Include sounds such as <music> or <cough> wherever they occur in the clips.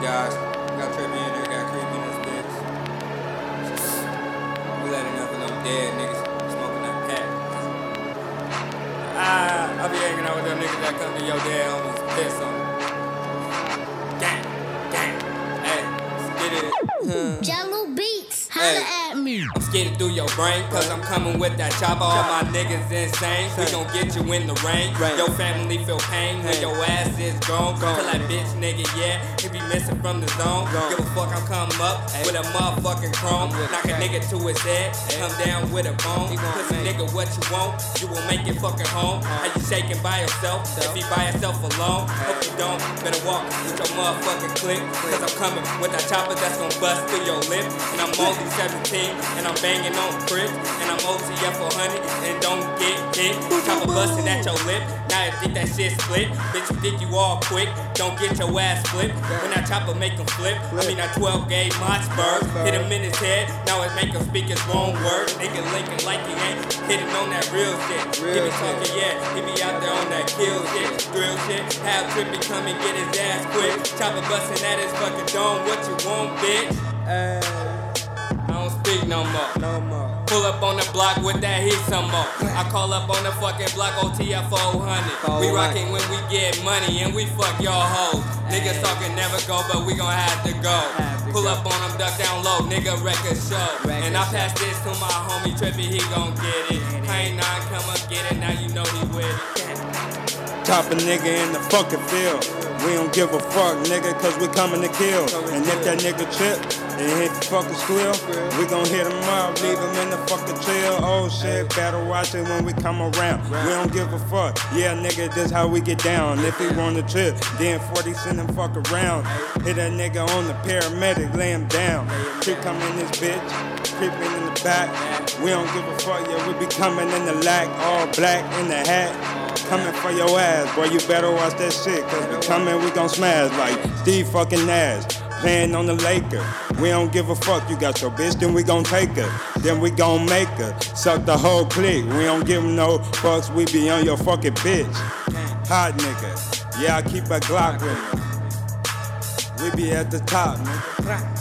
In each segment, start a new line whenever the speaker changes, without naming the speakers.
guys. Got Trippy in there, got Creepy in this bitch. We letting them dead niggas smoking that pack. Ah, I be hanging out with them niggas that come to your dad homies piss on. Gang, gang. Hey, get it.
Jello holla
Hey.
at me.
I'm skating through your brain, cause I'm coming with that chopper. All my niggas insane. We gon' get you in the rain. Your family feel pain when your ass is gone. Tell that bitch nigga, yeah, he be missing from the zone. Give a fuck, I'm coming up with a motherfucking chrome. Knock a nigga to his head, come down with a bone. Pussy nigga, what you want? You will make it fucking home. How you shaking by yourself? If he by yourself alone, hope you don't. Better walk with your motherfucking click. Cause I'm coming with that chopper that's gon' bust through your lip. And I'm <laughs> only 17, and I'm banging on cribs. And I'm OTF 400, and don't get hit. Chopper busting at your lip. Now I think that shit split. Bitch, you think you all quick. Don't get your ass flipped. When that chopper make him flip, I mean I 12 gauge Mossberg. Hit him in his head, now it make him speak his wrong words. Nigga linking like he ain't hitting on that real shit. he be talking, yeah, he be out there on that kill shit, thrill shit. Have Trippy come and get his ass quick. Chopper busting at his fucking dome. What you want, bitch? I don't speak no more.
No more.
Pull up on the block with that heat some more. I call up on the fucking block OTF 400. We rockin' when we get money and we fuck y'all hoes. Niggas talking never go, but we gon' have to go. Pull up on them, duck down low, nigga record show. And I pass this to my homie Trippy, he gon' get it. I ain't nine, come up get it, now you know he with it.
Top a nigga in the fucking field. We don't give a fuck, nigga, cause we coming to kill. And if that nigga trip and hit the fucking squill, we gon' hit him up, leave him in the fucking chill. Oh shit, better watch it when we come around. We don't give a fuck. Yeah, nigga, this how we get down. If he want to trip, then 40 send him fuck around. Hit that nigga on the paramedic, lay him down. Keep coming in this bitch, creeping in the back. We don't give a fuck, yeah, we be coming in the lack, all black in the hat. Coming for your ass, boy, you better watch that shit, cause we coming, we gon' smash like Steve fucking Nash. Playing on the Laker. We don't give a fuck, you got your bitch, then we gon' take her. Then we gon' make her. Suck the whole clique. We don't give no fucks, we be on your fucking bitch. Hot nigga. Yeah, I keep a Glock with me. We be at the top, nigga.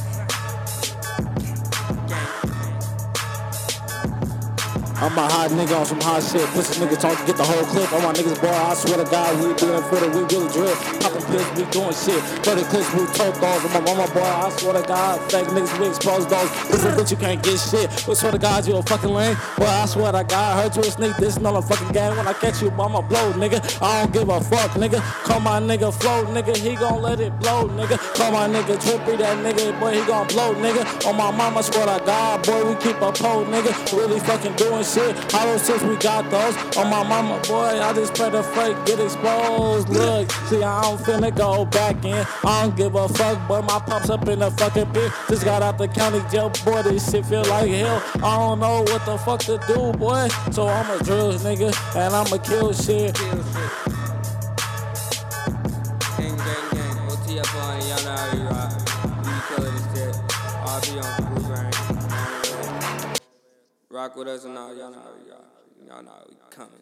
I'm a hot nigga on some hot shit. Pussy niggas talk to get the whole clip. All my niggas, boy, I swear to God, we doing for the we really drip. Popping pills, we doing shit. For the clips, we tote those. I'm my mama, boy, I swear to God, fake niggas, we expose those. This a bitch, you can't get shit. But swear to God, you a fucking lame. Boy, I swear to God, heard you a sneak. This is not a fucking game. When I catch you, I'ma blow, nigga. I don't give a fuck, nigga. Call my nigga Flow, nigga. He gon' let it blow, nigga. Call my nigga Trippy, that nigga, boy, he gon' blow, nigga. On my mama, swear to God, boy, we keep a pole, nigga. Really fucking doing shit. Hollow six, we got those. On my mama, boy, I just pray the fake get exposed. Look, see, I don't finna go back in. I don't give a fuck, boy. My pops up in the fucking pit. Just got out the county jail, boy. This shit feel like hell. I don't know what the fuck to do, boy. So I'ma drill nigga, and I'ma kill shit.
Shit. Rock. Be killing this shit. RP on Blue Brain. Rock with us and all, y'all know we. Y'all know we coming.